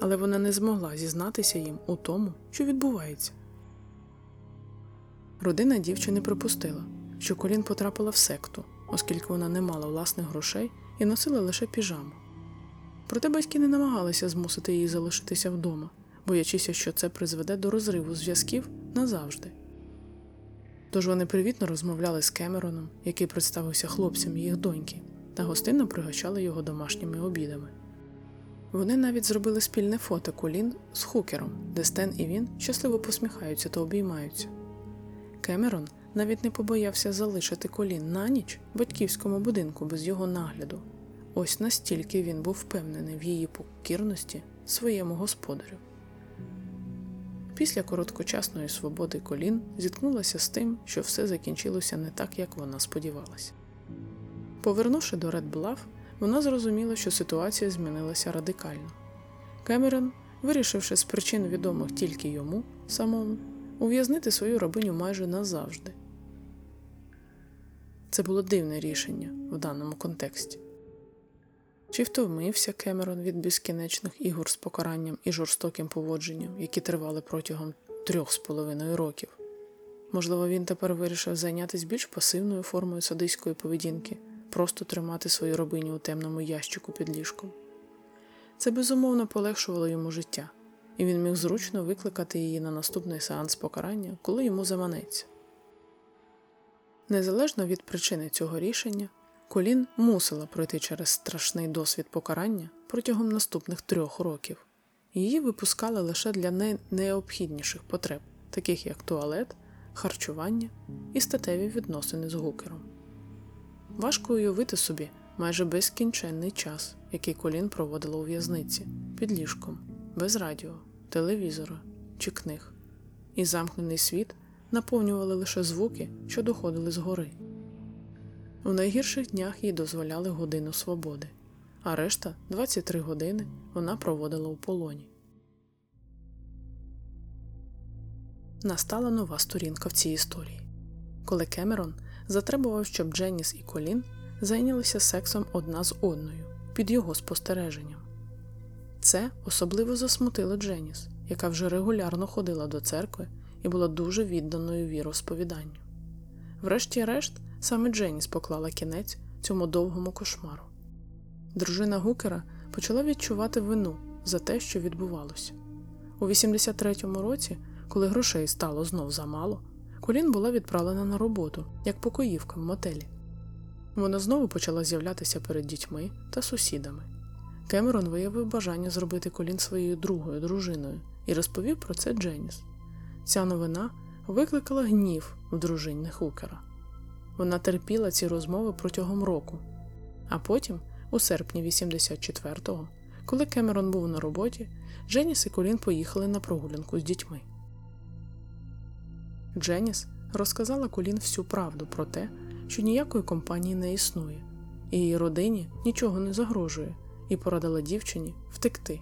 Speaker 1: але вона не змогла зізнатися їм у тому, що відбувається. Родина дівчини припустила, що колін потрапила в секту, оскільки вона не мала власних грошей і носила лише піжаму. Проте батьки не намагалися змусити її залишитися вдома, боячися, що це призведе до розриву зв'язків назавжди. Тож вони привітно розмовляли з Кемероном, який представився хлопцям їх доньки, та гостинно пригощали його домашніми обідами. Вони навіть зробили спільне фото Колін з Хукером, де Стен і він щасливо посміхаються та обіймаються. Кемерон навіть не побоявся залишити колін на ніч батьківському будинку без його нагляду. Ось настільки він був впевнений в її покірності своєму господарю. Після короткочасної свободи колін зіткнулася з тим, що все закінчилося не так, як вона сподівалася. Повернувши до Редблав, вона зрозуміла, що ситуація змінилася радикально. Кемерон, вирішивши з причин відомих тільки йому самому, ув'язнити свою рабиню майже назавжди. Це було дивне рішення в даному контексті. Чи втомився Кемерон від безкінечних ігор з покаранням і жорстоким поводженням, які тривали протягом трьох з половиною років? Можливо, він тепер вирішив зайнятися більш пасивною формою садиської поведінки, просто тримати свою рабиню у темному ящику під ліжком. Це безумовно полегшувало йому життя, і він міг зручно викликати її на наступний сеанс покарання, коли йому заманеться. Незалежно від причини цього рішення, Колін мусила пройти через страшний досвід покарання протягом наступних трьох років. Її випускали лише для найнеобхідніших потреб, таких як туалет, харчування і статеві відносини з гукером. Важко уявити собі майже безкінченний час, який Колін проводила у в'язниці, під ліжком, без радіо, телевізора чи книг, і замкнений світ наповнювали лише звуки, що доходили згори. У найгірших днях їй дозволяли годину свободи, а решта 23 години вона проводила у полоні. Настала нова сторінка в цій історії, коли Кемерон затребував, щоб Дженніс і Колін зайнялися сексом одна з одною під його спостереженням. Це особливо засмутило Дженіс, яка вже регулярно ходила до церкви і була дуже відданою віросповіданню. Врешті-решт, саме Дженіс поклала кінець цьому довгому кошмару. Дружина Гукера почала відчувати вину за те, що відбувалося. У 83-му році, коли грошей стало знов замало, Колін була відправлена на роботу як покоївка в мотелі. Вона знову почала з'являтися перед дітьми та сусідами. Кемерон виявив бажання зробити колін своєю другою дружиною і розповів про це Дженіс. Ця новина викликала гнів в дружині Хукера. Вона терпіла ці розмови протягом року, а потім, у серпні 84-го, коли Кемерон був на роботі, Дженіс і Колін поїхали на прогулянку з дітьми. Дженіс розказала Колін всю правду про те, що ніякої компанії не існує, і її родині нічого не загрожує, і порадила дівчині втекти.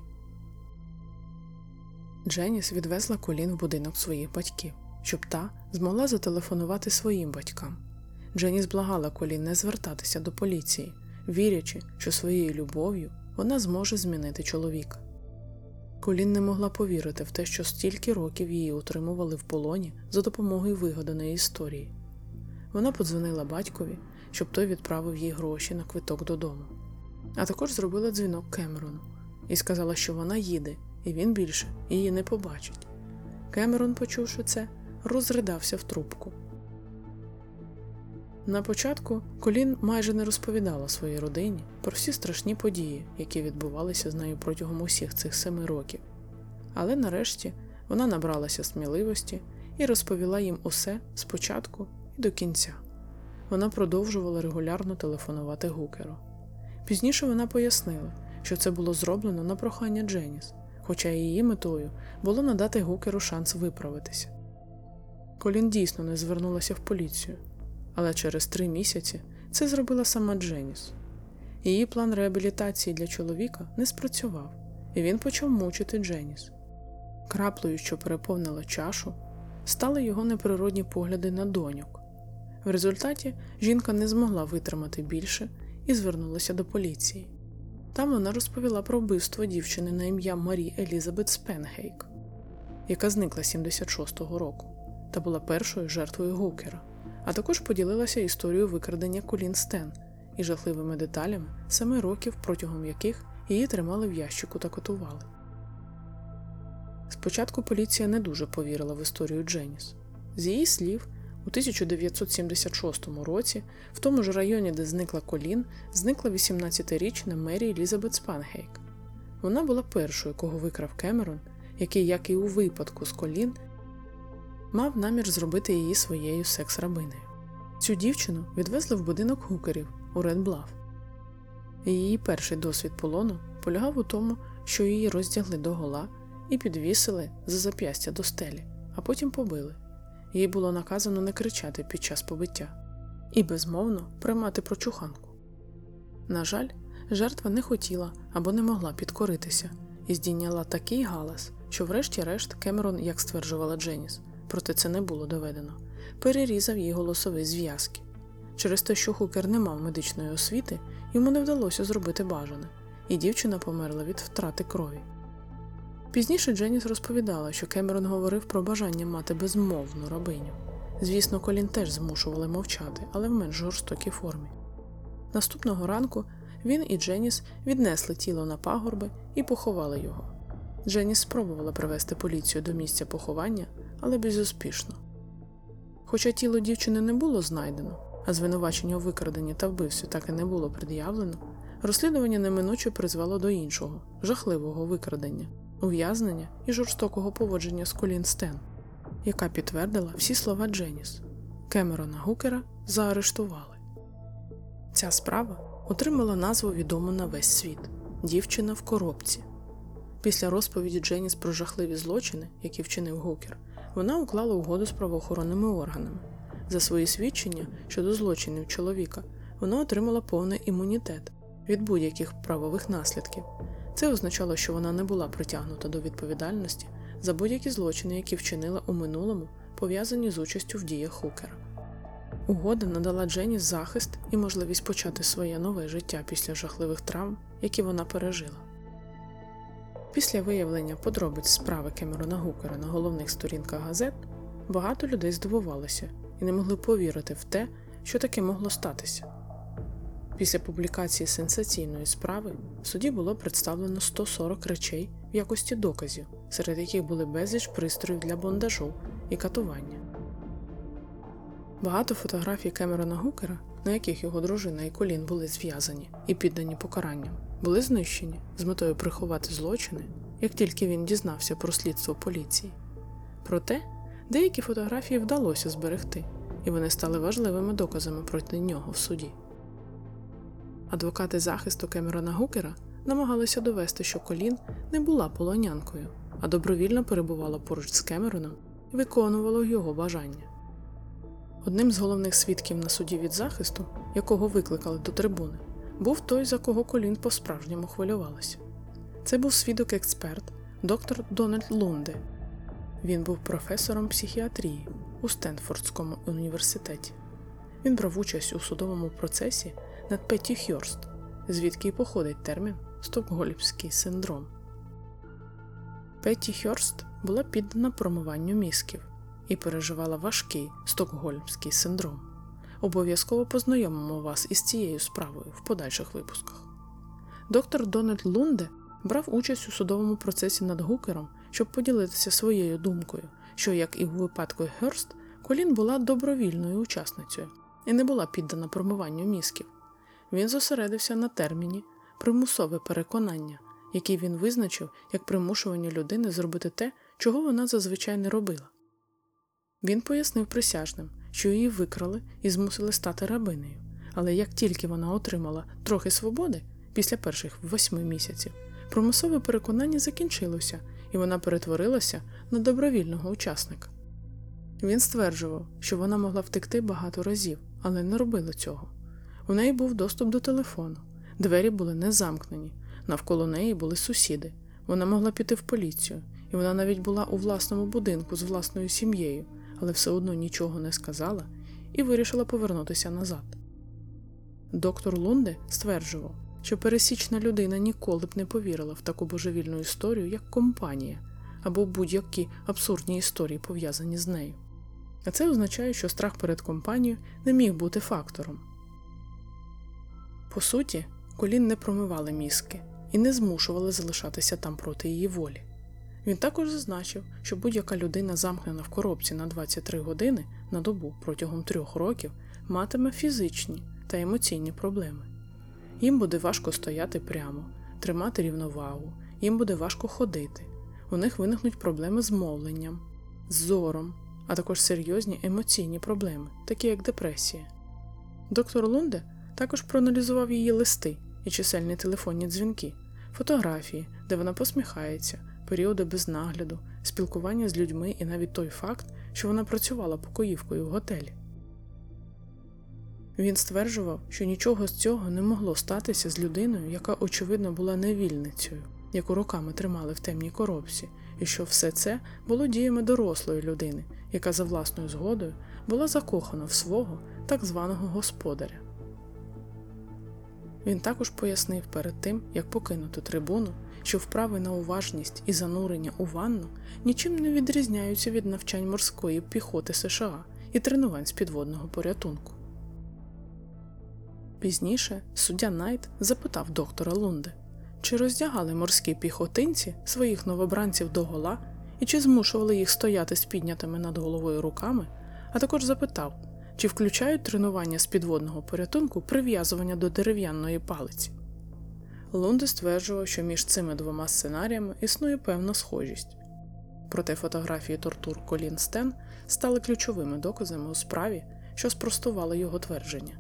Speaker 1: Дженіс відвезла колін в будинок своїх батьків, щоб та змогла зателефонувати своїм батькам. Дженіс благала колін не звертатися до поліції, вірячи, що своєю любов'ю вона зможе змінити чоловіка. Колін не могла повірити в те, що стільки років її утримували в полоні за допомогою вигаданої історії. Вона подзвонила батькові, щоб той відправив їй гроші на квиток додому, а також зробила дзвінок Кемерону і сказала, що вона їде, і він більше її не побачить. Кемерон, почувши це, розридався в трубку. На початку Колін майже не розповідала своїй родині про всі страшні події, які відбувалися з нею протягом усіх цих семи років. Але нарешті вона набралася сміливості і розповіла їм усе спочатку і до кінця. Вона продовжувала регулярно телефонувати Гукеру. Пізніше вона пояснила, що це було зроблено на прохання Дженіс, хоча її метою було надати Гукеру шанс виправитися. Колін дійсно не звернулася в поліцію, але через три місяці це зробила сама Дженіс. Її план реабілітації для чоловіка не спрацював, і він почав мучити Дженіс. Краплею, що переповнила чашу, стали його неприродні погляди на доньок. В результаті жінка не змогла витримати більше і звернулася до поліції. Там вона розповіла про вбивство дівчини на ім'я Марі Елізабет Спенгейк, яка зникла 76-го року та була першою жертвою Гукера, а також поділилася історією викрадення Колін Стен і жахливими деталями семи років, протягом яких її тримали в ящику та котували. Спочатку поліція не дуже повірила в історію Дженіс. З її слів, у 1976 році, в тому ж районі, де зникла Колін, зникла 18-річна Мері Елізабет Спангейк. Вона була першою, кого викрав Кемерон, який, як і у випадку з Колін, мав намір зробити її своєю секс-рабинею. Цю дівчину відвезли в будинок гукерів у Редблав. Її перший досвід полону полягав у тому, що її роздягли до гола і підвісили за зап'ястя до стелі, а потім побили. Їй було наказано не кричати під час побиття і безмовно приймати прочуханку. На жаль, жертва не хотіла або не могла підкоритися і здійняла такий галас, що, врешті-решт, Кемерон, як стверджувала Дженіс, проте це не було доведено, перерізав їй голосовий зв'язки. Через те, що Хукер не мав медичної освіти, йому не вдалося зробити бажане, і дівчина померла від втрати крові. Пізніше Дженіс розповідала, що Кемерон говорив про бажання мати безмовну рабиню. Звісно, Колін теж змушували мовчати, але в менш жорстокій формі. Наступного ранку він і Дженіс віднесли тіло на пагорби і поховали його. Дженіс спробувала привести поліцію до місця поховання, але безуспішно. Хоча тіло дівчини не було знайдено, а звинувачення у викраденні та вбивстві так і не було пред'явлено, розслідування неминуче призвело до іншого, жахливого викрадення, ув'язнення і жорстокого поводження з Колін Стен, яка підтвердила всі слова Дженіс. Кемерона Гукера заарештували. Ця справа отримала назву відому на весь світ Дівчина в коробці. Після розповіді Дженіс про жахливі злочини, які вчинив Гукер, вона уклала угоду з правоохоронними органами. За свої свідчення щодо злочинів чоловіка вона отримала повний імунітет від будь-яких правових наслідків. Це означало, що вона не була притягнута до відповідальності за будь-які злочини, які вчинила у минулому, пов'язані з участю в діях Хукера. Угода надала Джені захист і можливість почати своє нове життя після жахливих травм, які вона пережила. Після виявлення подробиць справи Кемерона Гукера на головних сторінках газет багато людей здивувалося і не могли повірити в те, що таке могло статися. Після публікації сенсаційної справи в суді було представлено 140 речей в якості доказів, серед яких були безліч пристроїв для бондажу і катування. Багато фотографій Кемерона Гукера, на яких його дружина і колін були зв'язані і піддані покаранням, були знищені з метою приховати злочини, як тільки він дізнався про слідство поліції. Проте деякі фотографії вдалося зберегти, і вони стали важливими доказами проти нього в суді. Адвокати захисту Кемерона Гукера намагалися довести, що Колін не була полонянкою, а добровільно перебувала поруч з Кемероном і виконувала його бажання. Одним з головних свідків на суді від захисту, якого викликали до трибуни, був той, за кого Колін по-справжньому хвилювалася. Це був свідок-експерт, доктор Дональд Лунде. Він був професором психіатрії у Стенфордському університеті. Він брав участь у судовому процесі над Петті Хьорст, звідки й походить термін Стокгольмський синдром. Петті Хьорст була піддана промиванню мізків і переживала важкий стокгольмський синдром. Обов'язково познайомимо вас із цією справою в подальших випусках. Доктор Дональд Лунде брав участь у судовому процесі над Гукером, щоб поділитися своєю думкою, що, як і в випадку Герст, Колін була добровільною учасницею і не була піддана промиванню мізків. Він зосередився на терміні примусове переконання, який він визначив як примушування людини зробити те, чого вона зазвичай не робила. Він пояснив присяжним, що її викрали і змусили стати рабинею, але як тільки вона отримала трохи свободи після перших восьми місяців, примусове переконання закінчилося, і вона перетворилася на добровільного учасника. Він стверджував, що вона могла втекти багато разів, але не робила цього. У неї був доступ до телефону, двері були не замкнені, навколо неї були сусіди. Вона могла піти в поліцію, і вона навіть була у власному будинку з власною сім'єю, але все одно нічого не сказала і вирішила повернутися назад. Доктор Лунде стверджував, що пересічна людина ніколи б не повірила в таку божевільну історію, як компанія, або будь-які абсурдні історії пов'язані з нею. А це означає, що страх перед компанією не міг бути фактором. По суті, колін не промивали мізки, і не змушували залишатися там проти її волі. Він також зазначив, що будь-яка людина, замкнена в коробці на 23 години на добу протягом трьох років, матиме фізичні та емоційні проблеми. Їм буде важко стояти прямо, тримати рівновагу, їм буде важко ходити, у них виникнуть проблеми з мовленням, з зором, а також серйозні емоційні проблеми, такі як депресія. Доктор Лунде також проаналізував її листи і чисельні телефонні дзвінки, фотографії, де вона посміхається, періоди без нагляду, спілкування з людьми і навіть той факт, що вона працювала покоївкою в готелі. Він стверджував, що нічого з цього не могло статися з людиною, яка, очевидно, була невільницею, яку роками тримали в темній коробці, і що все це було діями дорослої людини, яка за власною згодою була закохана в свого так званого господаря. Він також пояснив перед тим, як покинути трибуну, що вправи на уважність і занурення у ванну нічим не відрізняються від навчань морської піхоти США і тренувань з підводного порятунку. Пізніше суддя Найт запитав доктора Лунде, чи роздягали морські піхотинці своїх новобранців до гола і чи змушували їх стояти з піднятими над головою руками, а також запитав, чи включають тренування з підводного порятунку прив'язування до дерев'яної палиці. Лунде стверджував, що між цими двома сценаріями існує певна схожість. Проте фотографії тортур Колін Стен стали ключовими доказами у справі, що спростували його твердження.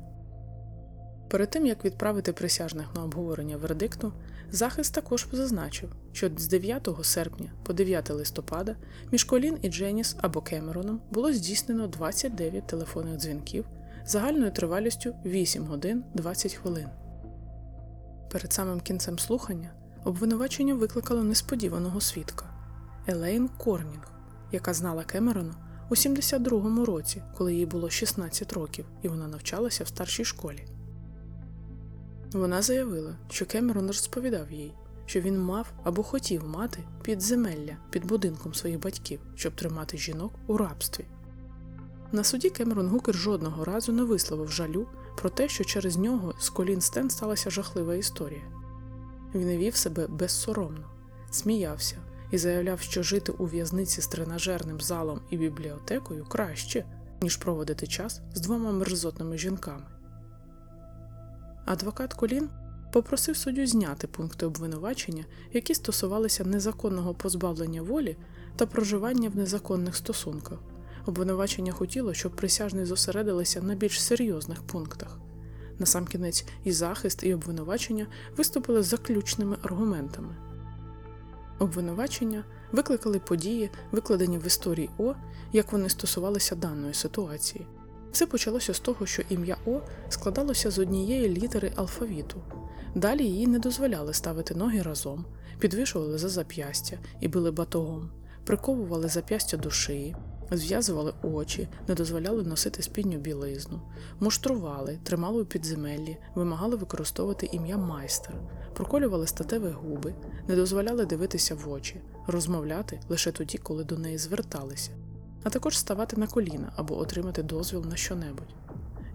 Speaker 1: Перед тим як відправити присяжних на обговорення вердикту, захист також зазначив, що з 9 серпня по 9 листопада між Колін і Дженіс або Кемероном було здійснено 29 телефонних дзвінків загальною тривалістю 8 годин 20 хвилин. Перед самим кінцем слухання обвинувачення викликало несподіваного свідка Елейн Корнінг, яка знала Кемерона у 72-му році, коли їй було 16 років, і вона навчалася в старшій школі. Вона заявила, що Кемерон розповідав їй, що він мав або хотів мати підземелля під будинком своїх батьків, щоб тримати жінок у рабстві. На суді Кемерон Гукер жодного разу не висловив жалю про те, що через нього з Колін Стен сталася жахлива історія. Він вів себе безсоромно, сміявся і заявляв, що жити у в'язниці з тренажерним залом і бібліотекою краще, ніж проводити час з двома мерзотними жінками. Адвокат Колін попросив суддю зняти пункти обвинувачення, які стосувалися незаконного позбавлення волі та проживання в незаконних стосунках. Обвинувачення хотіло, щоб присяжні зосередилися на більш серйозних пунктах. Насамкінець і захист, і обвинувачення виступили заключними аргументами. Обвинувачення викликали події, викладені в історії О, як вони стосувалися даної ситуації. Все почалося з того, що ім'я О складалося з однієї літери алфавіту. Далі їй не дозволяли ставити ноги разом, підвішували за зап'ястя і били батогом, приковували зап'ястя до шиї, зв'язували очі, не дозволяли носити спідню білизну, муштрували, тримали у підземеллі, вимагали використовувати ім'я майстер, проколювали статеві губи, не дозволяли дивитися в очі, розмовляти лише тоді, коли до неї зверталися а також ставати на коліна або отримати дозвіл на щонебудь.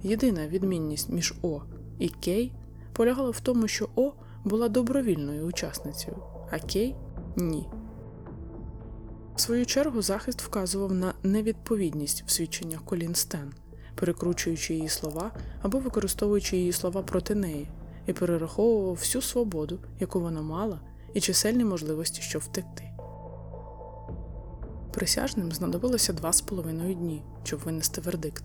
Speaker 1: Єдина відмінність між О і Кей полягала в тому, що О була добровільною учасницею, а Кей ні. В свою чергу захист вказував на невідповідність в свідченнях Колін Стен, перекручуючи її слова або використовуючи її слова проти неї, і перераховував всю свободу, яку вона мала, і чисельні можливості, щоб втекти. Присяжним знадобилося два з половиною дні, щоб винести вердикт.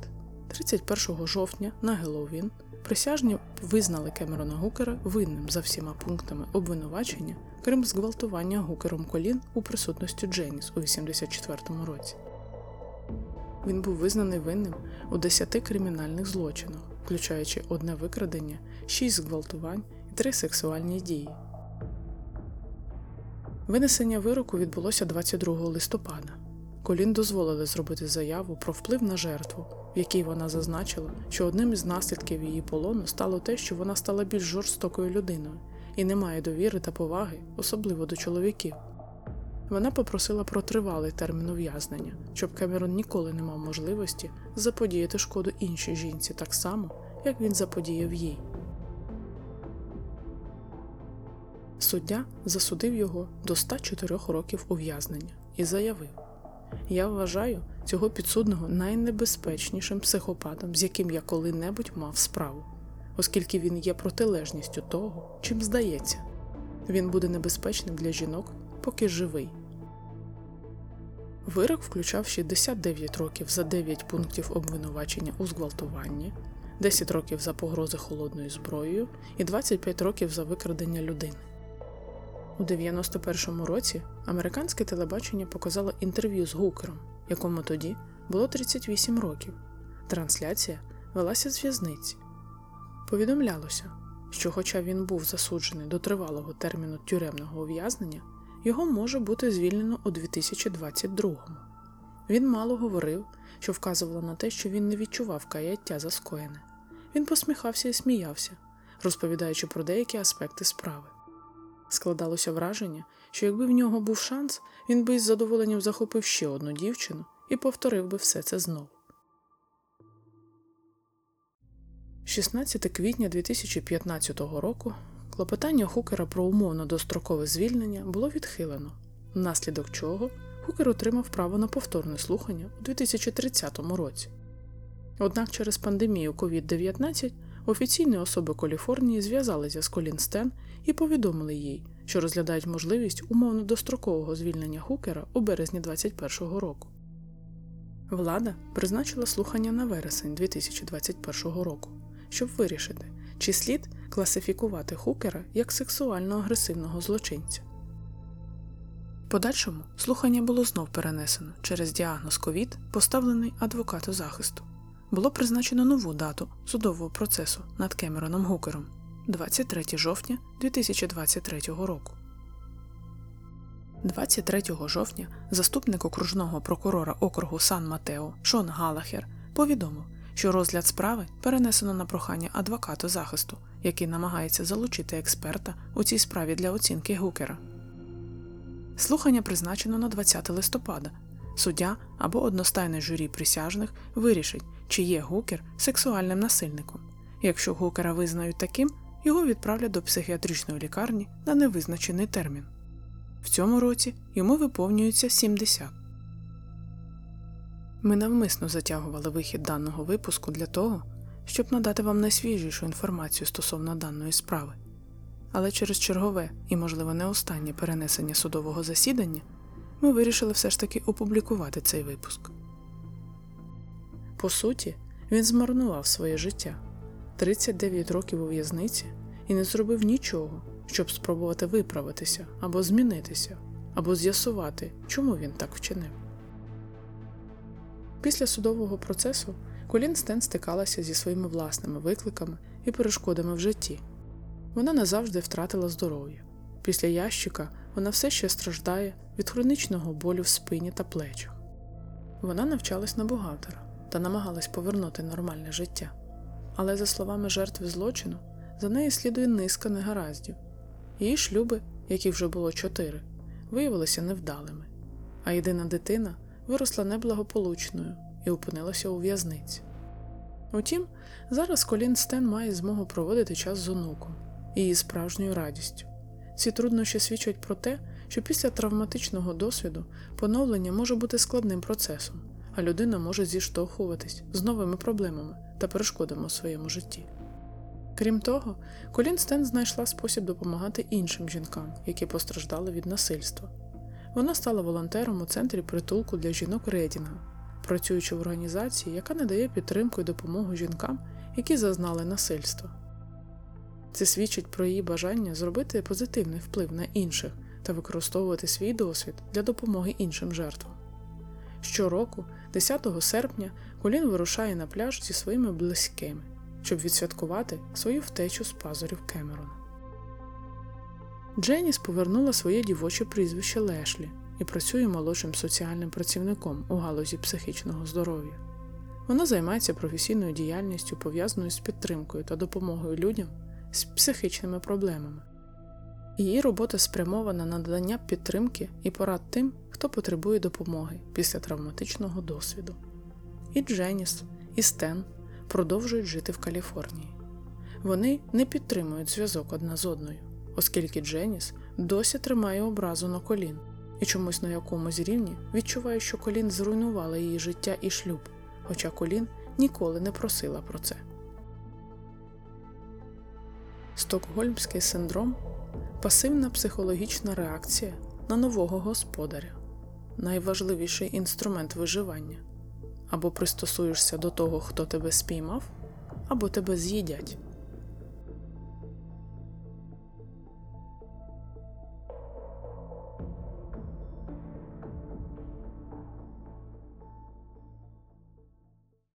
Speaker 1: 31 жовтня на Геловін присяжні визнали Кемерона Гукера винним за всіма пунктами обвинувачення, крім зґвалтування Гукером колін у присутності Дженіс у 84-му році. Він був визнаний винним у 10 кримінальних злочинах, включаючи одне викрадення, 6 зґвалтувань і 3 сексуальні дії. Винесення вироку відбулося 22 листопада. Колін дозволили зробити заяву про вплив на жертву, в якій вона зазначила, що одним із наслідків її полону стало те, що вона стала більш жорстокою людиною і не має довіри та поваги, особливо до чоловіків. Вона попросила про тривалий термін ув'язнення, щоб Кемерон ніколи не мав можливості заподіяти шкоду іншій жінці так само, як він заподіяв їй. Суддя засудив його до 104 років ув'язнення і заявив: Я вважаю цього підсудного найнебезпечнішим психопатом, з яким я коли-небудь мав справу, оскільки він є протилежністю того, чим здається. Він буде небезпечним для жінок, поки живий. Вирок включав 69 років за 9 пунктів обвинувачення у зґвалтуванні, 10 років за погрози холодною зброєю і 25 років за викрадення людини. У 91-му році американське телебачення показало інтерв'ю з Гукером, якому тоді було 38 років. Трансляція велася з в'язниці. Повідомлялося, що, хоча він був засуджений до тривалого терміну тюремного ув'язнення, його може бути звільнено у 2022-му. Він мало говорив, що вказувало на те, що він не відчував каяття за скоєне. Він посміхався і сміявся, розповідаючи про деякі аспекти справи. Складалося враження, що якби в нього був шанс, він би із задоволенням захопив ще одну дівчину і повторив би все це знову. 16 квітня 2015 року клопотання Хукера про умовно дострокове звільнення було відхилено, внаслідок чого Хукер отримав право на повторне слухання у 2030 році. Однак через пандемію COVID-19 офіційні особи Каліфорнії зв'язалися з Колін Стен і повідомили їй, що розглядають можливість умовно дострокового звільнення Хукера у березні 2021 року. Влада призначила слухання на вересень 2021 року, щоб вирішити, чи слід класифікувати Хукера як сексуально агресивного злочинця. Подальшому слухання було знов перенесено через діагноз ковід, поставлений адвокату захисту. Було призначено нову дату судового процесу над Кемероном Гукером 23 жовтня 2023 року. 23 жовтня заступник окружного прокурора округу Сан Матео Шон Галахер повідомив, що розгляд справи перенесено на прохання адвокату захисту, який намагається залучити експерта у цій справі для оцінки Гукера. Слухання призначено на 20 листопада. Суддя або одностайне журі присяжних вирішить, чи є Гукер сексуальним насильником. Якщо Гукера визнають таким, його відправлять до психіатричної лікарні на невизначений термін. В цьому році йому виповнюється 70. Ми навмисно затягували вихід даного випуску для того, щоб надати вам найсвіжішу інформацію стосовно даної справи. Але через чергове і, можливо, не останнє перенесення судового засідання ми вирішили все ж таки опублікувати цей випуск. По суті, він змарнував своє життя 39 років у в'язниці і не зробив нічого, щоб спробувати виправитися або змінитися, або з'ясувати, чому він так вчинив. Після судового процесу Колін Стен стикалася зі своїми власними викликами і перешкодами в житті. Вона назавжди втратила здоров'я. Після ящика вона все ще страждає від хронічного болю в спині та плечах. Вона навчалась на бухгалтера та намагалась повернути нормальне життя. Але, за словами жертви злочину, за нею слідує низка негараздів. Її шлюби, які вже було чотири, виявилися невдалими, а єдина дитина виросла неблагополучною і опинилася у в'язниці. Утім, зараз Колін Стен має змогу проводити час з онуком і її справжньою радістю. Ці труднощі свідчать про те, що після травматичного досвіду поновлення може бути складним процесом, а людина може зіштовхуватись з новими проблемами та перешкодами у своєму житті. Крім того, Колін Стен знайшла спосіб допомагати іншим жінкам, які постраждали від насильства. Вона стала волонтером у центрі притулку для жінок Редінга, працюючи в організації, яка надає підтримку і допомогу жінкам, які зазнали насильства. Це свідчить про її бажання зробити позитивний вплив на інших та використовувати свій досвід для допомоги іншим жертвам. Щороку, 10 серпня, Колін вирушає на пляж зі своїми близькими, щоб відсвяткувати свою втечу з пазурів Кемерона. Дженіс повернула своє дівоче прізвище Лешлі і працює молодшим соціальним працівником у галузі психічного здоров'я. Вона займається професійною діяльністю, пов'язаною з підтримкою та допомогою людям з психічними проблемами. Її робота спрямована на надання підтримки і порад тим, хто потребує допомоги після травматичного досвіду. І Дженіс, і Стен продовжують жити в Каліфорнії. Вони не підтримують зв'язок одна з одною, оскільки Дженіс досі тримає образу на колін і чомусь на якомусь рівні відчуває, що колін зруйнувала її життя і шлюб, хоча колін ніколи не просила про це. Стокгольмський синдром пасивна психологічна реакція на нового господаря, найважливіший інструмент виживання. Або пристосуєшся до того, хто тебе спіймав, або тебе з'їдять.